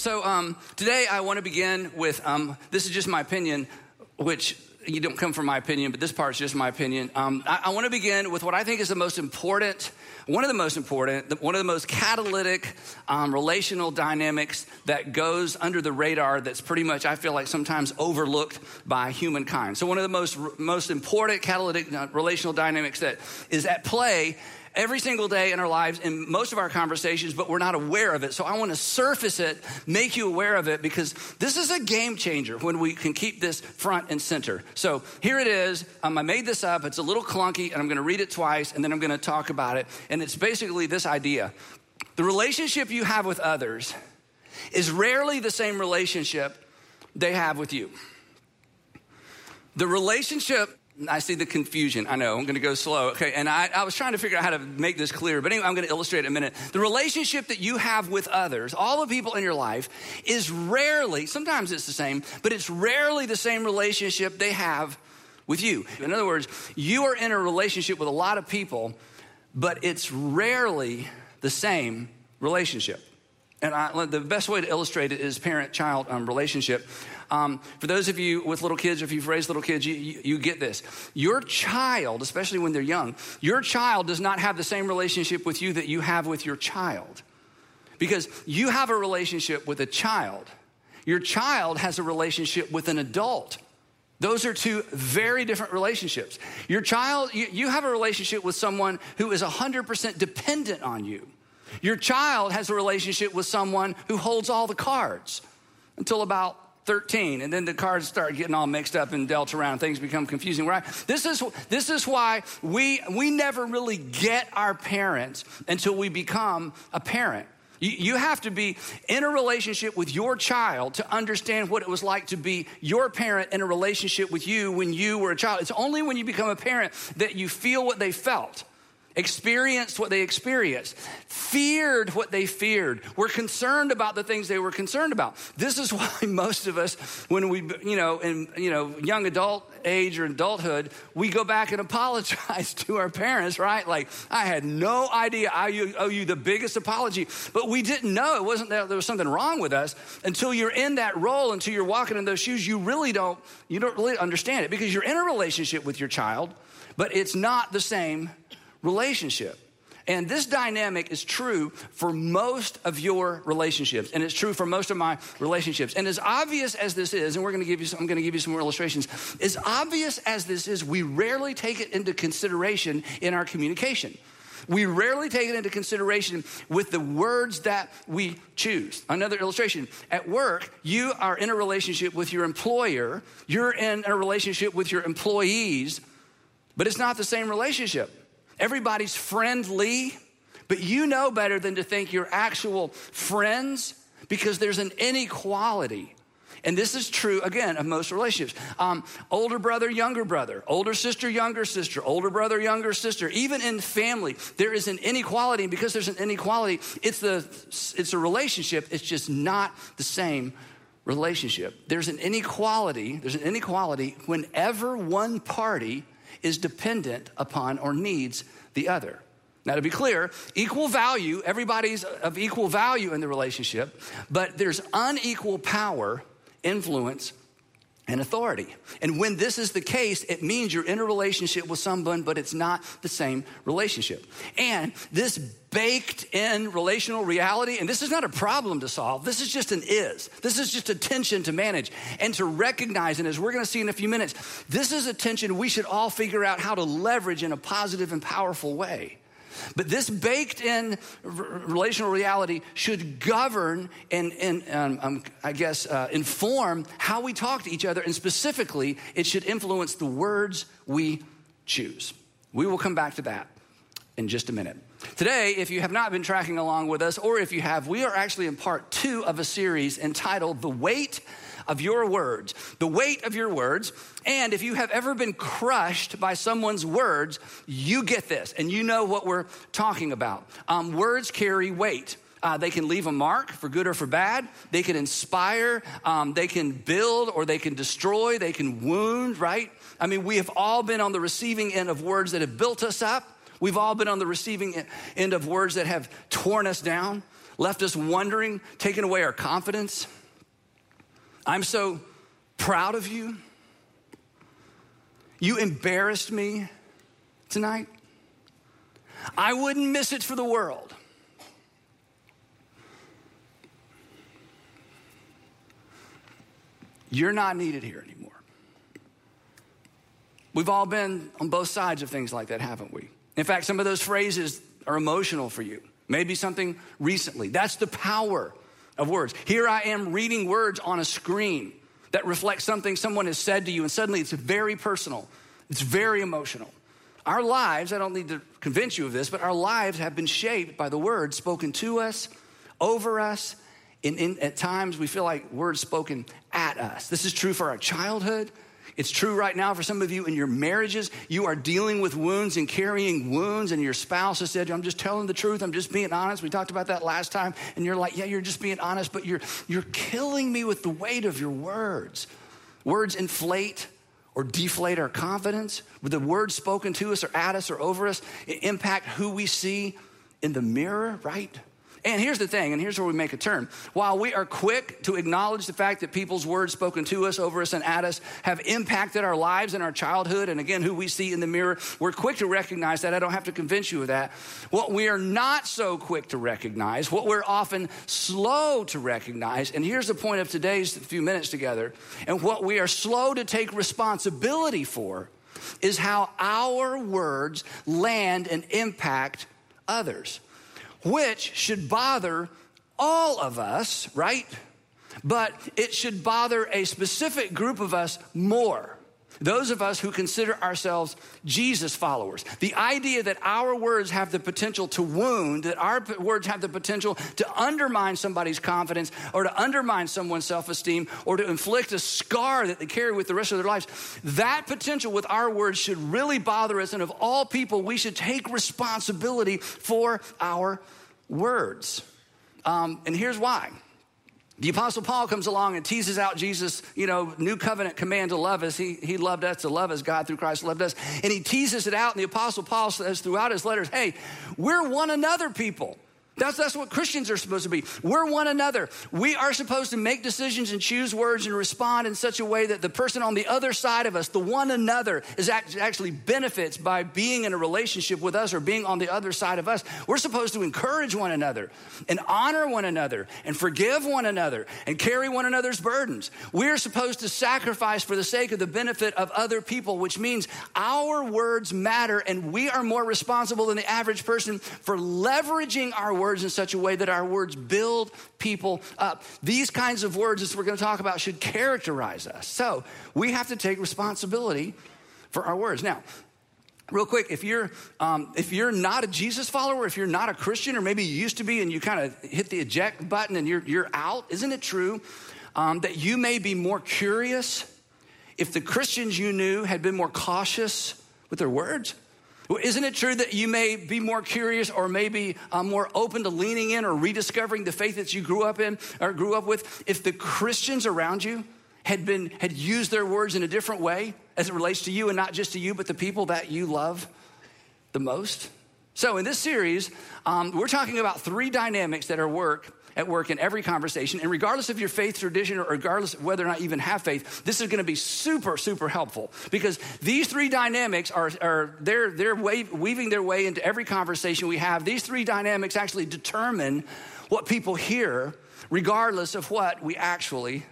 So um, today I want to begin with um, this is just my opinion, which you don't come from my opinion, but this part's just my opinion. Um, I, I want to begin with what I think is the most important, one of the most important, one of the most catalytic um, relational dynamics that goes under the radar. That's pretty much I feel like sometimes overlooked by humankind. So one of the most most important catalytic uh, relational dynamics that is at play every single day in our lives in most of our conversations, but we're not aware of it. So I want to surface it, make you aware of it, because this is a game changer when we can keep this front and center. So here it is. Um, I made this up. It's a little clunky, and I'm going to read it twice, and then I'm going to talk about it. And it's basically this idea the relationship you have with others is rarely the same relationship they have with you. The relationship I see the confusion. I know. I'm going to go slow. Okay. And I, I, was trying to figure out how to make this clear, but anyway, I'm going to illustrate in a minute. The relationship that you have with others, all the people in your life, is rarely, sometimes it's the same, but it's rarely the same relationship they have with you. In other words, you are in a relationship with a lot of people, but it's rarely the same relationship. And I, the best way to illustrate it is parent child um, relationship. Um, for those of you with little kids, or if you've raised little kids, you, you, you get this. Your child, especially when they're young, your child does not have the same relationship with you that you have with your child. Because you have a relationship with a child, your child has a relationship with an adult. Those are two very different relationships. Your child, you, you have a relationship with someone who is 100% dependent on you. Your child has a relationship with someone who holds all the cards until about 13 and then the cards start getting all mixed up and dealt around things become confusing right? This is this is why we we never really get our parents until we become a parent. You, you have to be in a relationship with your child to understand what it was like to be your parent in a relationship with you when you were a child. It's only when you become a parent that you feel what they felt experienced what they experienced, feared what they feared, were concerned about the things they were concerned about. This is why most of us, when we, you know, in you know, young adult age or adulthood, we go back and apologize to our parents, right? Like, I had no idea I owe you the biggest apology, but we didn't know it wasn't that there was something wrong with us until you're in that role, until you're walking in those shoes. You really don't, you don't really understand it because you're in a relationship with your child, but it's not the same relationship. And this dynamic is true for most of your relationships, and it's true for most of my relationships. And as obvious as this is, and we're going to give you, some, I'm going to give you some more illustrations. As obvious as this is, we rarely take it into consideration in our communication. We rarely take it into consideration with the words that we choose. Another illustration at work, you are in a relationship with your employer, you're in a relationship with your employees, but it's not the same relationship. Everybody's friendly, but you know better than to think you're actual friends because there's an inequality. And this is true, again, of most relationships. Um, older brother, younger brother, older sister, younger sister, older brother, younger sister. Even in family, there is an inequality. And because there's an inequality, it's, the, it's a relationship, it's just not the same relationship. There's an inequality, there's an inequality whenever one party is dependent upon or needs the other. Now, to be clear, equal value, everybody's of equal value in the relationship, but there's unequal power, influence, and authority. And when this is the case, it means you're in a relationship with someone, but it's not the same relationship. And this baked in relational reality, and this is not a problem to solve, this is just an is. This is just a tension to manage and to recognize. And as we're gonna see in a few minutes, this is a tension we should all figure out how to leverage in a positive and powerful way. But this baked in relational reality should govern and, and um, um, I guess, uh, inform how we talk to each other. And specifically, it should influence the words we choose. We will come back to that in just a minute. Today, if you have not been tracking along with us, or if you have, we are actually in part two of a series entitled The Weight of Your Words. The weight of your words. And if you have ever been crushed by someone's words, you get this and you know what we're talking about. Um, words carry weight. Uh, they can leave a mark for good or for bad. They can inspire. Um, they can build or they can destroy. They can wound, right? I mean, we have all been on the receiving end of words that have built us up We've all been on the receiving end of words that have torn us down. left us wondering, taken away our confidence. I'm so proud of you. You embarrassed me tonight. I wouldn't miss it for the world. You're not needed here anymore. We've all been on both sides of things like that, haven't we? In fact, some of those phrases are emotional for you. Maybe something recently. That's the power of words. Here I am reading words on a screen that reflect something someone has said to you, and suddenly it's very personal, it's very emotional. Our lives, I don't need to convince you of this, but our lives have been shaped by the words spoken to us, over us, in, in, at times we feel like words spoken at us. This is true for our childhood. It's true right now for some of you in your marriages. You are dealing with wounds and carrying wounds, and your spouse has said, I'm just telling the truth. I'm just being honest. We talked about that last time. And you're like, Yeah, you're just being honest, but you're, you're killing me with the weight of your words. Words inflate or deflate our confidence. The words spoken to us or at us or over us, impact who we see in the mirror, right? And here's the thing, and here's where we make a turn. While we are quick to acknowledge the fact that people's words spoken to us, over us, and at us have impacted our lives and our childhood, and again, who we see in the mirror, we're quick to recognize that. I don't have to convince you of that. What we are not so quick to recognize, what we're often slow to recognize, and here's the point of today's few minutes together, and what we are slow to take responsibility for is how our words land and impact others which should bother all of us, right? But it should bother a specific group of us more. Those of us who consider ourselves Jesus followers. The idea that our words have the potential to wound, that our words have the potential to undermine somebody's confidence or to undermine someone's self esteem or to inflict a scar that they carry with the rest of their lives, that potential with our words should really bother us. And of all people, we should take responsibility for our words. Um, and here's why. The Apostle Paul comes along and teases out Jesus, you know, new covenant command to love us. He, he loved us to love us. God through Christ loved us. And he teases it out. And the Apostle Paul says throughout his letters, hey, we're one another people. That's, that's what Christians are supposed to be. We're one another. We are supposed to make decisions and choose words and respond in such a way that the person on the other side of us, the one another, is actually benefits by being in a relationship with us or being on the other side of us. We're supposed to encourage one another and honor one another and forgive one another and carry one another's burdens. We're supposed to sacrifice for the sake of the benefit of other people, which means our words matter and we are more responsible than the average person for leveraging our words words in such a way that our words build people up. These kinds of words, as we're going to talk about, should characterize us. So we have to take responsibility for our words. Now, real quick if you're um, if you're not a jesus follower if you're not a christian or maybe you used to be and you kind of hit the eject button and you're, you're out isn't it true um, that you may be more curious if the christians you knew had been more cautious with their words isn't it true that you may be more curious or maybe uh, more open to leaning in or rediscovering the faith that you grew up in or grew up with if the Christians around you had been had used their words in a different way as it relates to you and not just to you but the people that you love the most? So in this series, um, we're talking about three dynamics that are work at work in every conversation. And regardless of your faith tradition or regardless of whether or not you even have faith, this is going to be super, super helpful because these three dynamics are, are they're, they're weaving their way into every conversation we have. These three dynamics actually determine what people hear, regardless of what we actually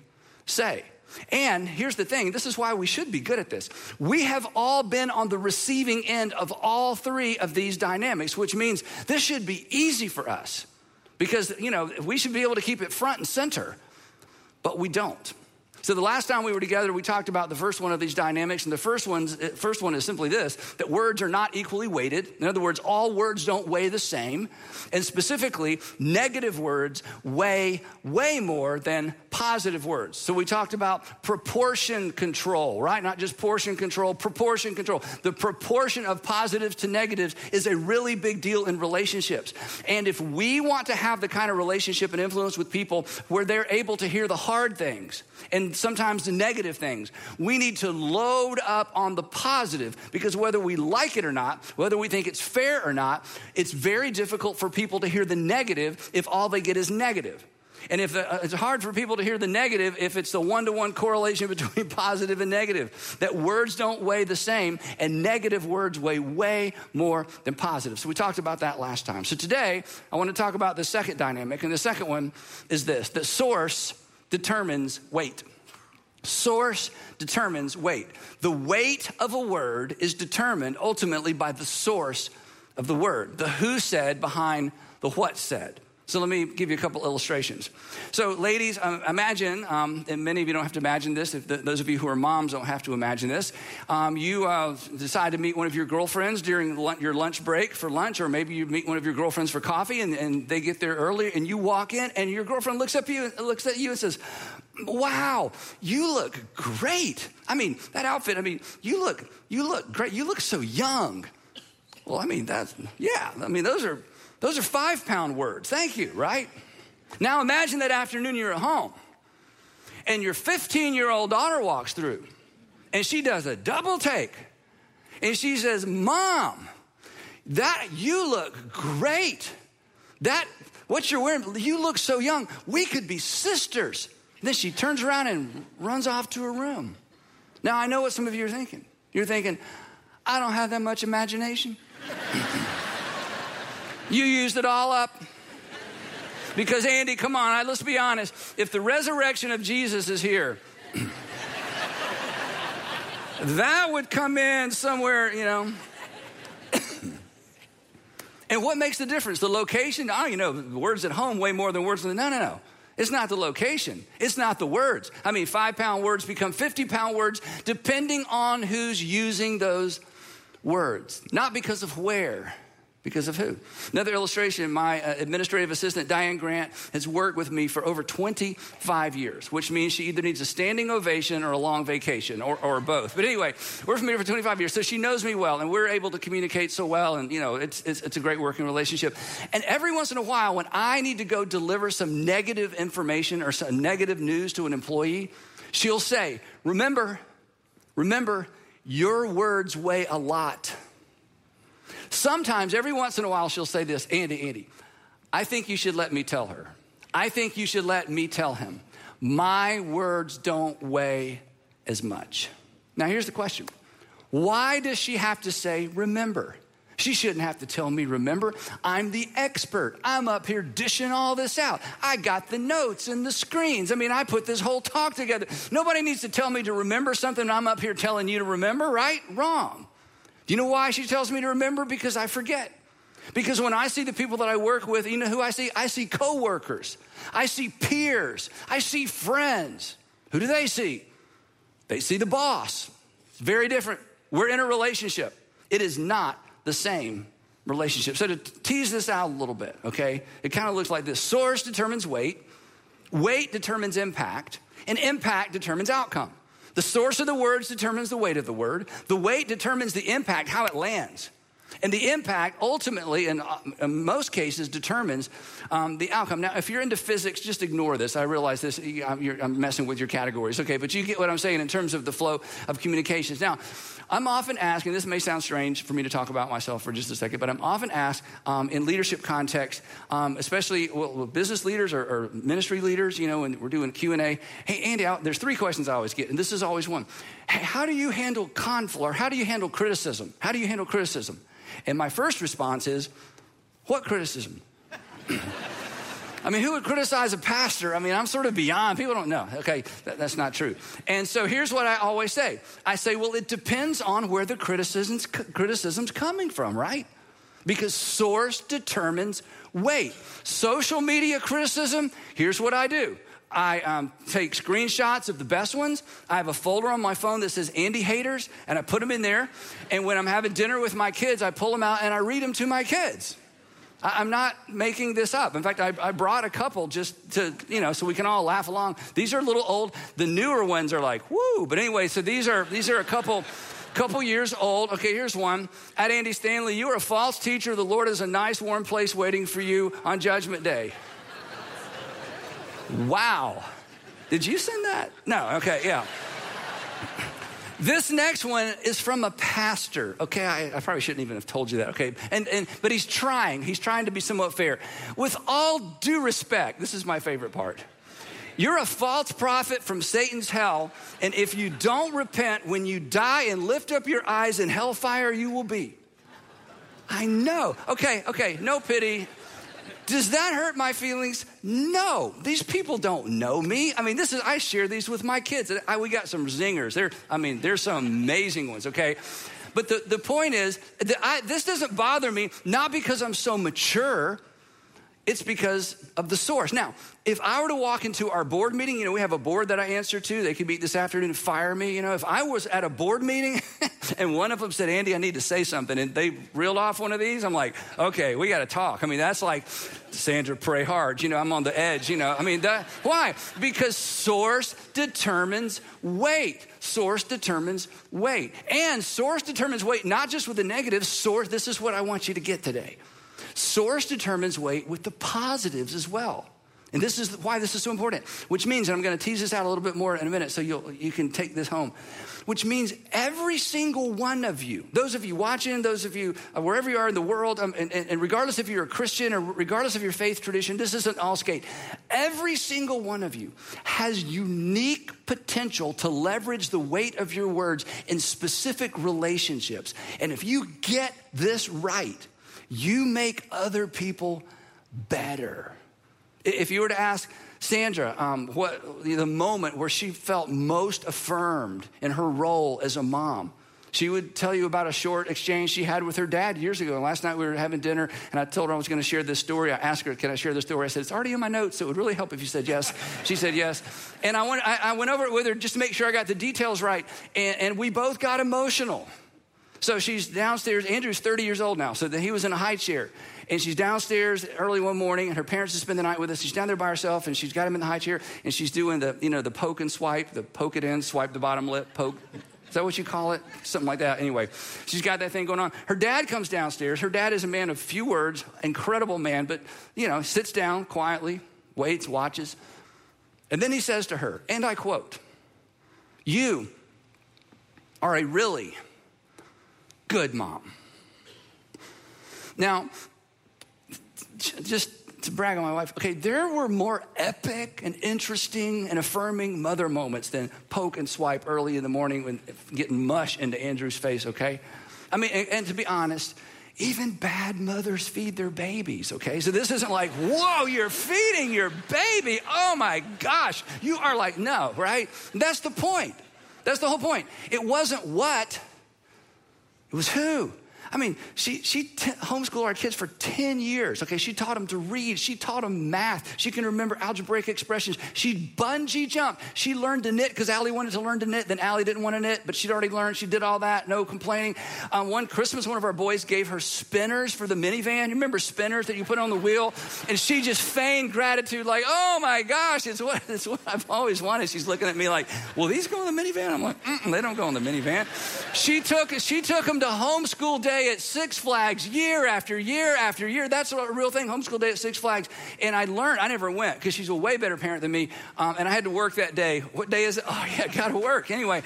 say. And here's the thing this is why we should be good at this. We have all been on the receiving end of all three of these dynamics, which means this should be easy for us because, you know, we should be able to keep it front and center, but we don't. So the last time we were together, we talked about the first one of these dynamics, and the first one's eh, first one is simply this: that words are not equally weighted. In other words, all words don't weigh the same, and specifically, negative words weigh way more than positive words. So we talked about proportion control, right? Not just portion control, proportion control. The proportion of positives to negatives is a really big deal in relationships. And if we want to have the kind of relationship and influence with people where they're able to hear the hard things and and sometimes the negative things. We need to load up on the positive because whether we like it or not, whether we think it's fair or not, it's very difficult for people to hear the negative if all they get is negative. And if uh, it's hard for people to hear the negative if it's the one to one correlation between positive and negative, that words don't weigh the same, and negative words weigh way more than positive. So we talked about that last time. So today, I want to talk about the second dynamic, and the second one is this that source determines weight. Source determines weight. The weight of a word is determined ultimately by the source of the word, the who said behind the what said. So let me give you a couple illustrations. So, ladies, um, imagine, um, and many of you don't have to imagine this, if the, those of you who are moms don't have to imagine this. Um, you uh, decide to meet one of your girlfriends during your lunch break for lunch, or maybe you meet one of your girlfriends for coffee and, and they get there early, and you walk in, and your girlfriend looks, up you, looks at you and says, Wow, you look great. I mean, that outfit, I mean, you look, you look great. You look so young. Well, I mean, that's, yeah, I mean, those are those are five pound words. Thank you, right? Now imagine that afternoon you're at home and your 15 year old daughter walks through and she does a double take and she says, Mom, that you look great. That what you're wearing, you look so young. We could be sisters. Then she turns around and runs off to her room. Now I know what some of you are thinking. You're thinking, I don't have that much imagination. You used it all up. Because, Andy, come on, let's be honest. If the resurrection of Jesus is here, that would come in somewhere, you know. and what makes the difference? The location? Oh, you know, words at home weigh more than words in the. No, no, no. It's not the location. It's not the words. I mean, five pound words become 50 pound words depending on who's using those words, not because of where. Because of who? Another illustration my uh, administrative assistant, Diane Grant, has worked with me for over 25 years, which means she either needs a standing ovation or a long vacation or, or both. But anyway, we're familiar for 25 years, so she knows me well, and we're able to communicate so well, and you know, it's, it's, it's a great working relationship. And every once in a while, when I need to go deliver some negative information or some negative news to an employee, she'll say, Remember, remember, your words weigh a lot. Sometimes, every once in a while, she'll say this Andy, Andy, I think you should let me tell her. I think you should let me tell him. My words don't weigh as much. Now, here's the question Why does she have to say, remember? She shouldn't have to tell me, remember, I'm the expert. I'm up here dishing all this out. I got the notes and the screens. I mean, I put this whole talk together. Nobody needs to tell me to remember something I'm up here telling you to remember, right? Wrong. Do you know why she tells me to remember? Because I forget. Because when I see the people that I work with, you know who I see? I see coworkers. I see peers. I see friends. Who do they see? They see the boss. It's very different. We're in a relationship. It is not the same relationship. So to tease this out a little bit, okay? It kind of looks like this. Source determines weight, weight determines impact, and impact determines outcome. The source of the words determines the weight of the word. The weight determines the impact, how it lands. And the impact ultimately, in, uh, in most cases, determines um, the outcome. Now, if you're into physics, just ignore this. I realize this, I'm messing with your categories, okay? But you get what I'm saying in terms of the flow of communications. Now, I'm often asked, and this may sound strange for me to talk about myself for just a second, but I'm often asked um, in leadership context, um, especially well, business leaders or, or, ministry leaders, you know, when we're doing Q&A, hey, Andy, I, there's three questions I always get, and this is always one. Hey, how do you handle conflict, or how do you handle criticism? How do you handle criticism? And my first response is, what criticism? I mean, who would criticize a pastor? I mean, I'm sort of beyond. People don't know. Okay, that, that's not true. And so here's what I always say I say, well, it depends on where the criticism's, criticism's coming from, right? Because source determines weight. Social media criticism, here's what I do. I um, take screenshots of the best ones. I have a folder on my phone that says Andy haters, and I put them in there. And when I'm having dinner with my kids, I pull them out and I read them to my kids. I'm not making this up. In fact, I, I, brought a couple just to, you know, so we can all laugh along. These are a little old. The newer ones are like, woo. But anyway, so these are these are a couple couple years old. Okay, here's one. At Andy Stanley, you are a false teacher. The Lord has a nice warm place waiting for you on Judgment Day. wow. Did you send that? No, okay, yeah. This next one is from a pastor. Okay, I, I, probably shouldn't even have told you that. Okay, and, and but he's trying. He's trying to be somewhat fair. With all due respect, this is my favorite part. You're a false prophet from Satan's hell, and if you don't repent, when you die and lift up your eyes in hellfire, you will be. I know. Okay, okay, no pity, does that hurt my feelings? No. These people don't know me. I mean, this is I share these with my kids. I, we got some zingers. There, I mean, there's some amazing ones. Okay. But the, the point is, I, this doesn't bother me, not because I'm so mature, it's because of the source. Now, if I were to walk into our board meeting, you know, we have a board that I answer to. They could meet this afternoon and fire me. You know, if I was at a board meeting and one of them said, Andy, I need to say something, and they reeled off one of these, I'm like, okay, we got to talk. I mean, that's like, Sandra, pray hard. You know, I'm on the edge. You know, I mean, that, why? Because source determines weight. Source determines weight. And source determines weight, not just with the negative, source, this is what I want you to get today. Source determines weight with the positives as well. And this is why this is so important, which means, and I'm going to tease this out a little bit more in a minute so you you can take this home, which means every single one of you, those of you watching, those of you uh, wherever you are in the world, um, and, and, regardless if you're a Christian or regardless of your faith tradition, this isn't all skate. Every single one of you has unique potential to leverage the weight of your words in specific relationships. And if you get this right, you make other people better. If you were to ask Sandra um, what the moment where she felt most affirmed in her role as a mom, she would tell you about a short exchange she had with her dad years ago. Last night we were having dinner, and I told her I was going to share this story. I asked her, "Can I share this story?" I said, "It's already in my notes, so it would really help if you said yes." She said yes, and I went, I, I went over it with her just to make sure I got the details right, and, and we both got emotional. So she's downstairs. Andrew's 30 years old now, so that he was in a high chair. And she's downstairs early one morning, and her parents just spend the night with us. She's down there by herself, and she's got him in the high chair, and she's doing the, you know, the poke and swipe, the poke it in, swipe the bottom lip, poke. Is that what you call it? Something like that. Anyway, she's got that thing going on. Her dad comes downstairs. Her dad is a man of few words, incredible man, but, you know, sits down quietly, waits, watches. And then he says to her, and I quote, You are a really good mom. Now, just to brag on my wife, okay, there were more epic and interesting and affirming mother moments than poke and swipe early in the morning when getting mush into Andrew's face, okay? I mean, and, to be honest, even bad mothers feed their babies, okay? So this isn't like, whoa, you're feeding your baby. Oh my gosh. You are like, no, right? That's the point. That's the whole point. It wasn't what, it was who. I mean, she, she t- homeschooled our kids for 10 years. Okay, she taught them to read. She taught them math. She can remember algebraic expressions. She bungee jumped. She learned to knit because Allie wanted to learn to knit. Then Allie didn't want to knit, but she'd already learned. She did all that, no complaining. Um, one Christmas, one of our boys gave her spinners for the minivan. You remember spinners that you put on the wheel? And she just feigned gratitude, like, oh my gosh, it's what, it's what I've always wanted. She's looking at me like, well, these go in the minivan? I'm like, they don't go in the minivan. She took, she took them to homeschool day day at Six Flags year after year after year. That's a real thing, homeschool day at Six Flags. And I learned, I never went because she's a way better parent than me. Um, and I had to work that day. What day is it? Oh, yeah, got to work. Anyway,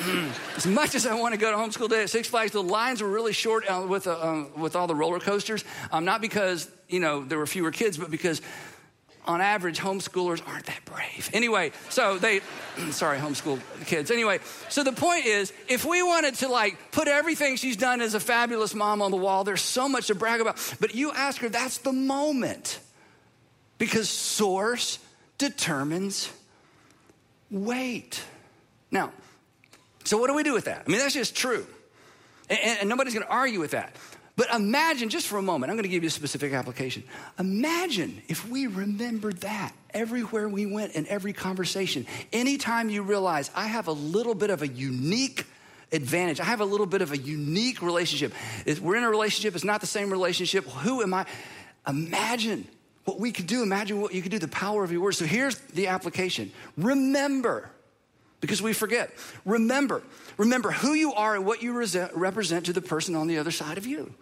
as much as I want to go to homeschool day at Six Flags, the lines were really short uh, with, uh, um, with all the roller coasters. Um, not because, you know, there were fewer kids, but because on average, homeschoolers aren't that brave. Anyway, so they, sorry, homeschool kids. Anyway, so the point is, if we wanted to like put everything she's done as a fabulous mom on the wall, there's so much to brag about. But you ask her, that's the moment. Because source determines weight. Now, so what do we do with that? I mean, that's just true. And, and nobody's to argue with that. But imagine, just for a moment, I'm going to give you a specific application. Imagine if we remembered that everywhere we went in every conversation. Anytime you realize I have a little bit of a unique advantage, I have a little bit of a unique relationship. If we're in a relationship, it's not the same relationship. Who am I? Imagine what we could do. Imagine what you could do, the power of your words. So here's the application remember, because we forget. Remember, remember who you are and what you represent to the person on the other side of you.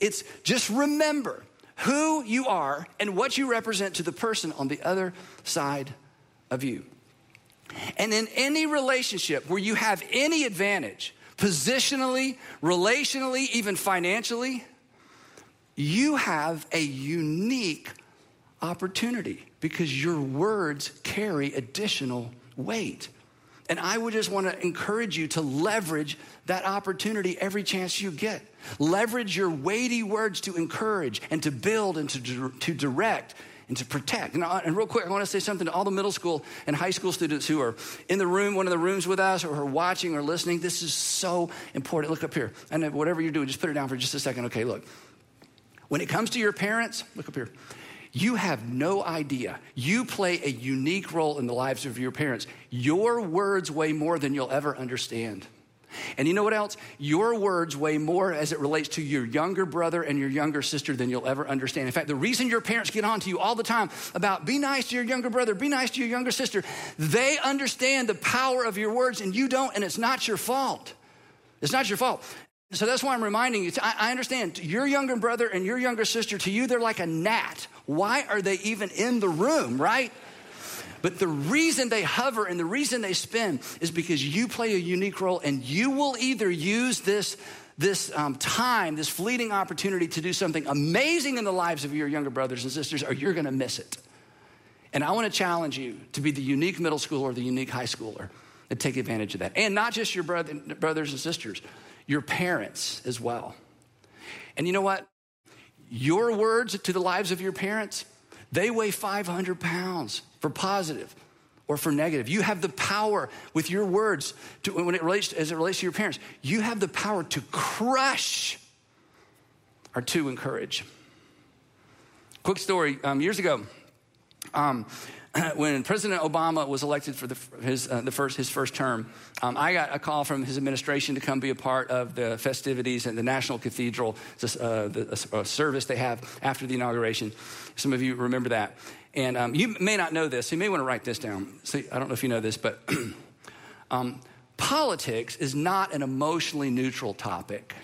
It's just remember who you are and what you represent to the person on the other side of you. And in any relationship where you have any advantage, positionally, relationally, even financially, you have a unique opportunity because your words carry additional weight. And I would just want to encourage you to leverage that opportunity every chance you get. Leverage your weighty words to encourage and to build and to, to direct and to protect. And, uh, and, real quick, I want to say something to all the middle school and high school students who are in the room, one of the rooms with us, or are watching or listening. This is so important. Look up here. And whatever you're doing, just put it down for just a second. Okay, look. When it comes to your parents, look up here. You have no idea. You play a unique role in the lives of your parents. Your words weigh more than you'll ever understand. And you know what else? Your words weigh more as it relates to your younger brother and your younger sister than you'll ever understand. In fact, the reason your parents get on to you all the time about be nice to your younger brother, be nice to your younger sister, they understand the power of your words and you don't, and it's not your fault. It's not your fault. So that's why I'm reminding you. I understand your younger brother and your younger sister, to you, they're like a gnat. Why are they even in the room, right? But the reason they hover and the reason they spin is because you play a unique role and you will either use this, this um, time, this fleeting opportunity to do something amazing in the lives of your younger brothers and sisters, or you're going to miss it. And I want to challenge you to be the unique middle schooler the unique high schooler and take advantage of that. And not just your brother, brothers and sisters, your parents as well. And you know what? Your words to the lives of your parents, they weigh 500 pounds for positive or for negative. You have the power with your words to, when it relates as it relates to your parents. You have the power to crush or to encourage. Quick story: um, years ago, um, when President Obama was elected for the, his, uh, the first, his first term, um, I got a call from his administration to come be a part of the festivities at the National Cathedral, uh, the, a, a service they have after the inauguration. Some of you remember that. And um, you may not know this, you may want to write this down. See, I don't know if you know this, but um, politics is not an emotionally neutral topic.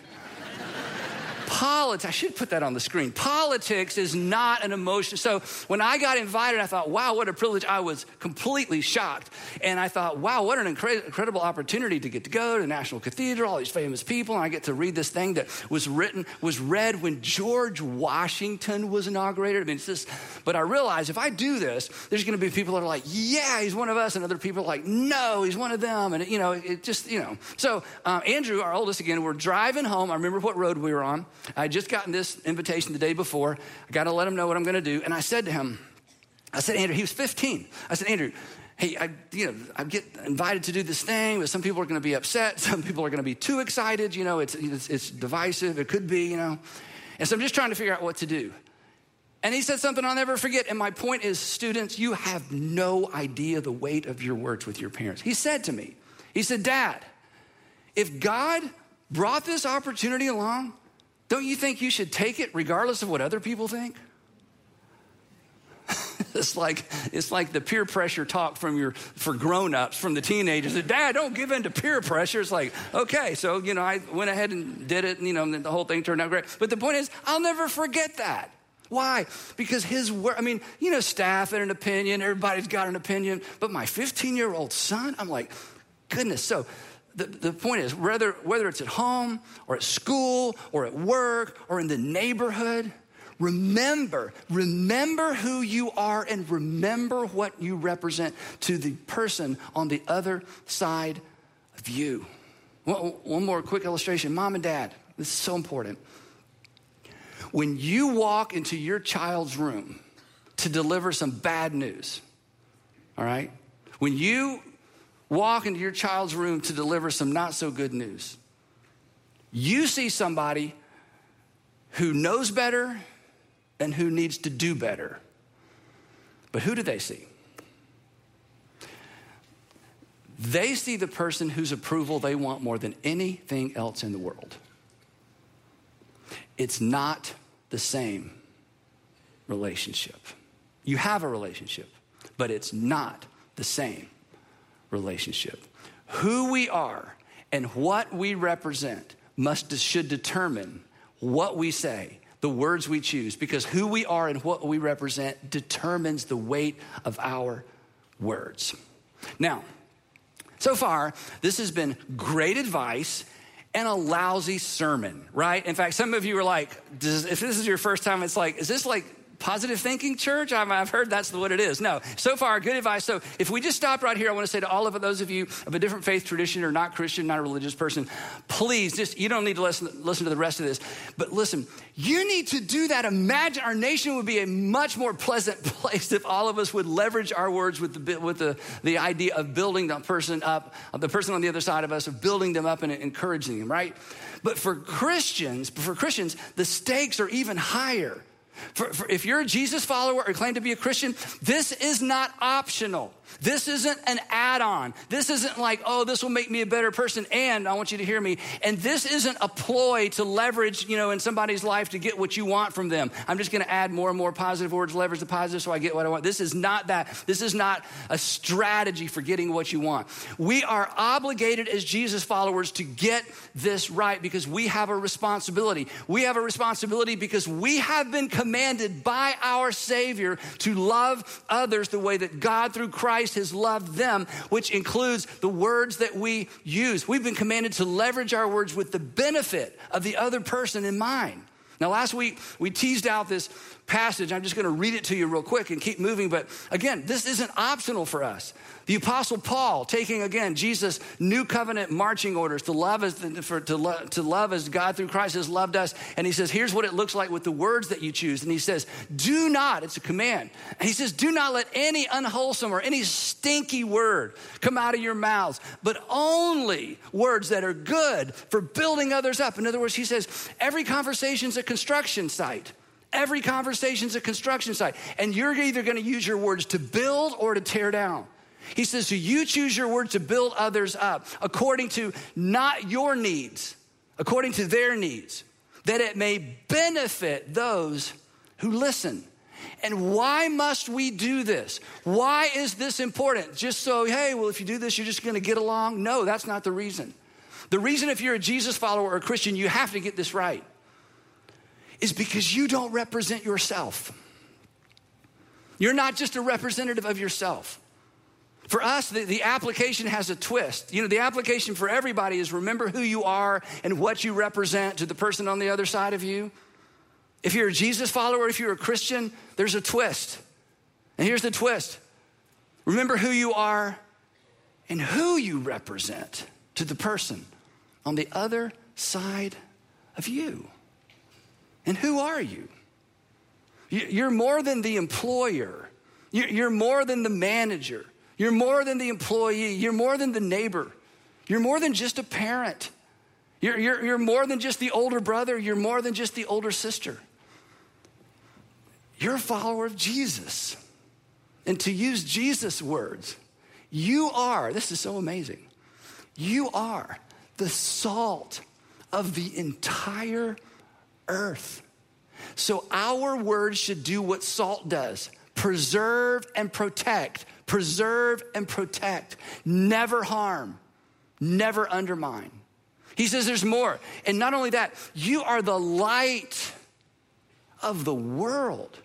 Politics, I should put that on the screen. Politics is not an emotion. So when I got invited, I thought, wow, what a privilege. I was completely shocked. And I thought, wow, what an incre- incredible opportunity to get to go to the National Cathedral, all these famous people, and I get to read this thing that was written, was read when George Washington was inaugurated. I mean, it's just, but I realized if I do this, there's going to be people that are like, yeah, he's one of us, and other people are like, no, he's one of them. And, you know, it just, you know. So um, Andrew, our oldest again, we're driving home. I remember what road we were on. I had just gotten this invitation the day before. I got to let him know what I'm going to do. And I said to him, I said, Andrew, he was 15. I said, Andrew, hey, I, you know, I get invited to do this thing, but some people are going to be upset. Some people are going to be too excited. You know, it's, it's, it's divisive. It could be, you know. And so I'm just trying to figure out what to do. And he said something I'll never forget. And my point is, students, you have no idea the weight of your words with your parents. He said to me, he said, Dad, if God brought this opportunity along, don't you think you should take it regardless of what other people think? it's like it's like the peer pressure talk from your for grown-ups from the teenagers. Dad don't give in to peer pressure. It's like okay so you know i went ahead and did it and you know and the whole thing turned out great. But the point is i'll never forget that. Why? Because his word i mean you know staff had an opinion. Everybody's got an opinion. But my 15 year old son i'm like goodness. So the, the point is whether, whether it's at home or at school or at work or in the neighborhood, remember, remember who you are and remember what you represent to the person on the other side of you. One, one more quick illustration mom and dad, this is so important. When you walk into your child's room to deliver some bad news, all right? When you walk into your child's room to deliver some not so good news. You see somebody who knows better and who needs to do better. But who do they see? They see the person whose approval they want more than anything else in the world. It's not the same relationship. You have a relationship, but it's not the same relationship. Who we are and what we represent must should determine what we say, the words we choose, because who we are and what we represent determines the weight of our words. Now, so far, this has been great advice and a lousy sermon, right? In fact, some of you are like, if this is your first time, it's like, is this like positive thinking church? I've heard that's what it is. No, so far, good advice. So if we just stop right here, I want to say to all of those of you of a different faith tradition or not Christian, not a religious person, please just, you don't need to listen, listen to the rest of this, but listen, you need to do that. Imagine our nation would be a much more pleasant place if all of us would leverage our words with the, with the, the idea of building the person up, the person on the other side of us, of building them up and encouraging them, right? But for Christians, for Christians, the stakes are even higher. For, for if you're a Jesus follower or claim to be a Christian, this is not optional. This isn't an add on. This isn't like, oh, this will make me a better person. And I want you to hear me. And this isn't a ploy to leverage, you know, in somebody's life to get what you want from them. I'm just going to add more and more positive words, leverage the positive so I get what I want. This is not that. This is not a strategy for getting what you want. We are obligated as Jesus followers to get this right because we have a responsibility. We have a responsibility because we have been commanded by our Savior to love others the way that God through Christ Christ has loved them, which includes the words that we use. We've been commanded to leverage our words with the benefit of the other person in mind. Now, last week we teased out this passage. I'm just going to read it to you real quick and keep moving. But again, this isn't optional for us. The Apostle Paul, taking again Jesus' new covenant marching orders to love as for, to, lo- to love as God through Christ has loved us, and he says, "Here's what it looks like with the words that you choose." And he says, "Do not." It's a command. And he says, "Do not let any unwholesome or any stinky word come out of your mouths, but only words that are good for building others up." In other words, he says, every conversation is a construction site. Every conversation is a construction site. And you're either going to use your words to build or to tear down. He says, So you choose your words to build others up according to not your needs, according to their needs, that it may benefit those who listen. And why must we do this? Why is this important? Just so, hey, well, if you do this, you're just gonna get along? No, that's not the reason. The reason, if you're a Jesus follower or a Christian, you have to get this right is because you don't represent yourself. You're not just a representative of yourself. For us, the, the, application has a twist. You know, the application for everybody is remember who you are and what you represent to the person on the other side of you. If you're a Jesus follower, if you're a Christian, there's a twist. And here's the twist remember who you are and who you represent to the person on the other side of you. And who are you? You're more than the employer, you're more than the manager, you're more than the employee, you're more than the neighbor, you're more than just a parent. You're, you're, you're more than just the older brother, you're more than just the older sister. You're a follower of Jesus. And to use Jesus' words, you are, this is so amazing, you are the salt of the entire earth. So our words should do what salt does preserve and protect, preserve and protect, never harm, never undermine. He says there's more. And not only that, you are the light of the world.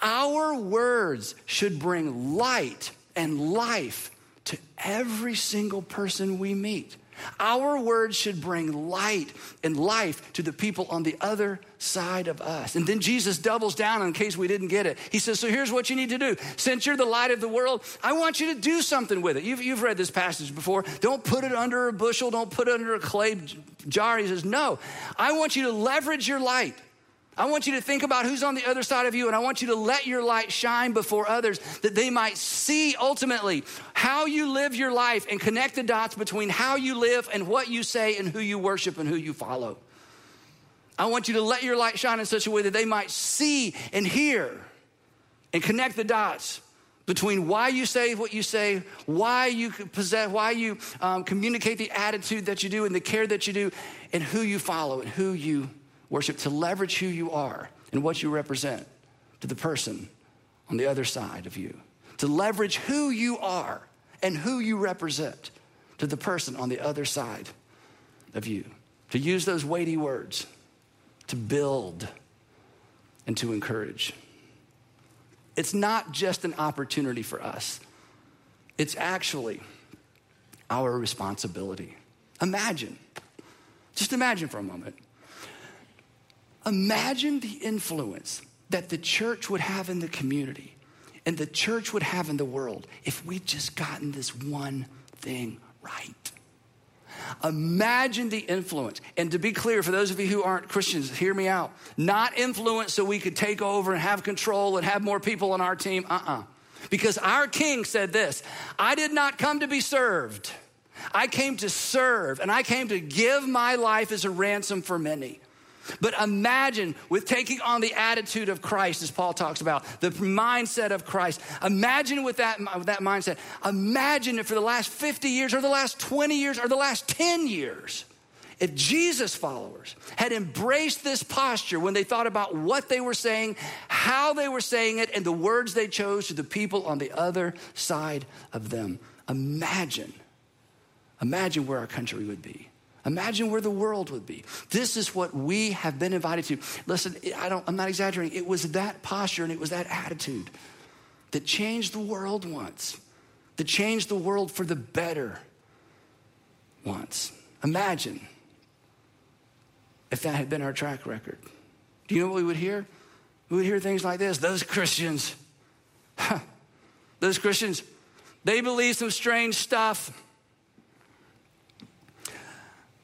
Our words should bring light and life to every single person we meet. Our words should bring light and life to the people on the other side of us. And then Jesus doubles down in case we didn't get it. He says, So here's what you need to do. Since you're the light of the world, I want you to do something with it. You've, you've read this passage before. Don't put it under a bushel, don't put it under a clay jar. He says, No, I want you to leverage your light. I want you to think about who's on the other side of you, and I want you to let your light shine before others that they might see ultimately how you live your life and connect the dots between how you live and what you say and who you worship and who you follow. I want you to let your light shine in such a way that they might see and hear and connect the dots between why you say what you say, why you possess, why you um, communicate the attitude that you do and the care that you do, and who you follow and who you worship to leverage who you are and what you represent to the person on the other side of you, to leverage who you are and who you represent to the person on the other side of you, to use those weighty words to build and to encourage. It's not just an opportunity for us, It's actually our responsibility. Imagine, just imagine for a moment. Imagine the influence that the church would have in the community and the church would have in the world if we'd just gotten this one thing right. Imagine the influence. And to be clear, for those of you who aren't Christians, hear me out. Not influence so we could take over and have control and have more people on our team. Uh uh-uh. uh Because our king said this I did not come to be served, I came to serve, and I came to give my life as a ransom for many. But imagine with taking on the attitude of Christ, as Paul talks about, the mindset of Christ. Imagine with that, with that mindset. Imagine if for the last 50 years, or the last 20 years, or the last 10 years, if Jesus followers had embraced this posture when they thought about what they were saying, how they were saying it, and the words they chose to the people on the other side of them. Imagine, imagine where our country would be. Imagine where the world would be. This is what we have been invited to. Listen, I don't, I'm not exaggerating. It was that posture and it was that attitude that changed the world once, that changed the world for the better once. Imagine if that had been our track record. Do you know what we would hear? We would hear things like this Those Christians, those Christians, they believe some strange stuff.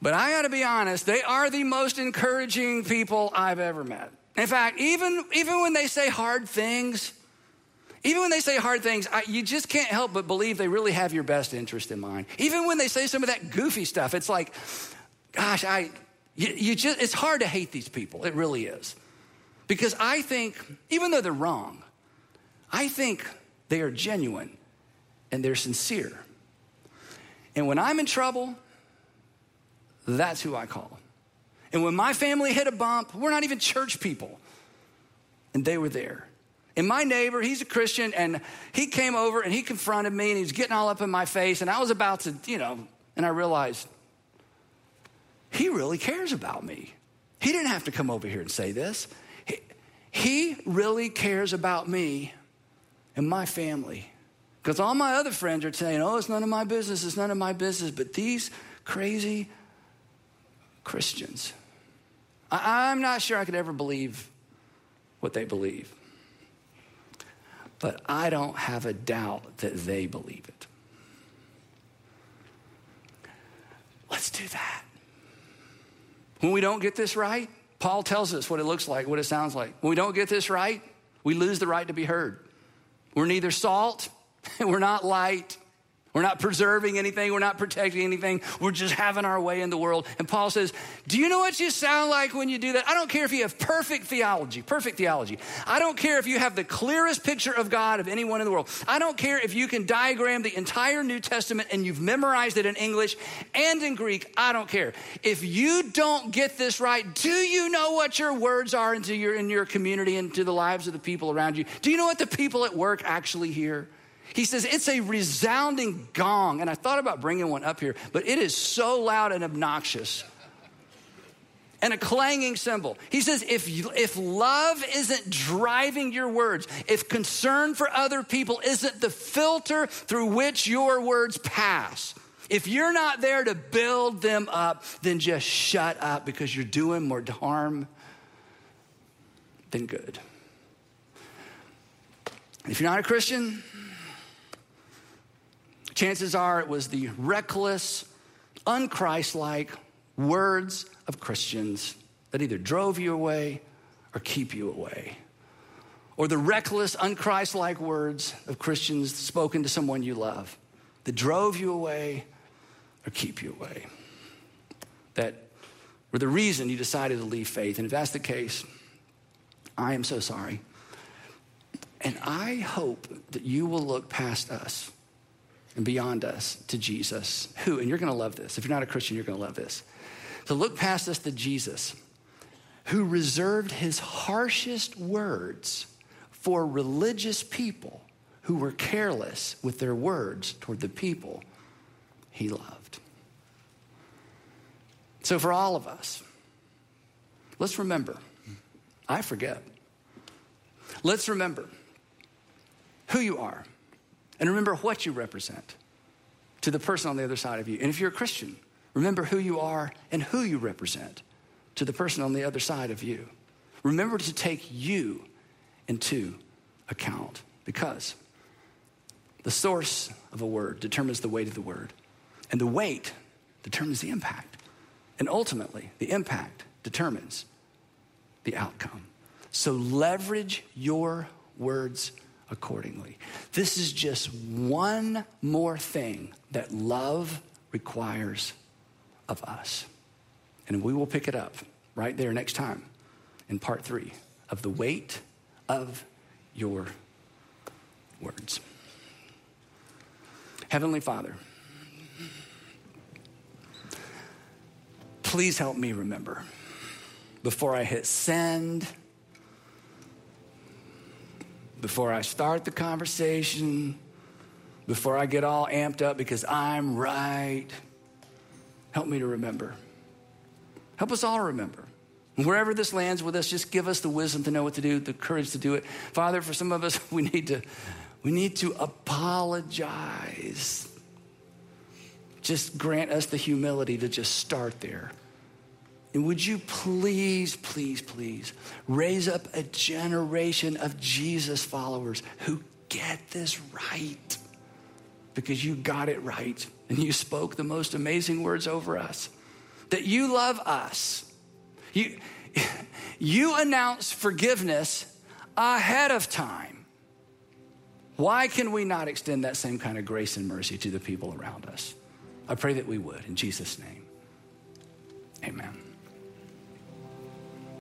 But I gotta be honest, they are the most encouraging people I've ever met. In fact, even, even when they say hard things, even when they say hard things, I, you just can't help but believe they really have your best interest in mind. Even when they say some of that goofy stuff, it's like, gosh, I, you, you just, it's hard to hate these people. It really is. Because I think, even though they're wrong, I think they are genuine and they're sincere. And when I'm in trouble, that's who I call. And when my family hit a bump, we're not even church people. And they were there. And my neighbor, he's a Christian, and he came over and he confronted me and he was getting all up in my face. And I was about to, you know, and I realized he really cares about me. He didn't have to come over here and say this. He, he really cares about me and my family. Because all my other friends are saying, oh, it's none of my business, it's none of my business. But these crazy Christians. I, am not sure I could ever believe what they believe. But I don't have a doubt that they believe it. Let's do that. When we don't get this right, Paul tells us what it looks like, what it sounds like. When we don't get this right, we lose the right to be heard. We're neither salt, we're not light, we're not preserving anything. We're not protecting anything. We're just having our way in the world. And Paul says, Do you know what you sound like when you do that? I don't care if you have perfect theology, perfect theology. I don't care if you have the clearest picture of God of anyone in the world. I don't care if you can diagram the entire New Testament and you've memorized it in English and in Greek. I don't care. If you don't get this right, do you know what your words are into your, in your community and to the lives of the people around you? Do you know what the people at work actually hear? He says it's a resounding gong. And I thought about bringing one up here, but it is so loud and obnoxious. And a clanging cymbal. He says, if, if love isn't driving your words, if concern for other people isn't the filter through which your words pass, if you're not there to build them up, then just shut up because you're doing more harm than good. If you're not a Christian, Chances are it was the reckless, unchristlike words of Christians that either drove you away or keep you away. Or the reckless, unchristlike words of Christians spoken to someone you love that drove you away or keep you away. That were the reason you decided to leave faith. And if that's the case, I am so sorry. And I hope that you will look past us and beyond us to Jesus, who, and you're gonna love this. If you're not a Christian, you're gonna love this. To look past us to Jesus, who reserved his harshest words for religious people who were careless with their words toward the people he loved. So, for all of us, let's remember I forget. Let's remember who you are And remember what you represent to the person on the other side of you. And if you're a Christian, remember who you are and who you represent to the person on the other side of you. Remember to take you into account because the source of a word determines the weight of the word, and the weight determines the impact. And ultimately, the impact determines the outcome. So leverage your words accordingly. This is just one more thing that love requires of us. And we will pick it up right there next time in part three of the weight of your words. Heavenly Father, please help me remember before I hit send, before I start the conversation, before I get all amped up because I'm right. Help me to remember. Help us all remember. Wherever this lands with us, just give us the wisdom to know what to do, the courage to do it. Father, for some of us, we need to, we need to apologize. Just grant us the humility to just start there. And would you please, please, please raise up a generation of Jesus followers who get this right because you got it right and you spoke the most amazing words over us. That you love us. You, you announce forgiveness ahead of time. Why can we not extend that same kind of grace and mercy to the people around us? I pray that we would in Jesus' name.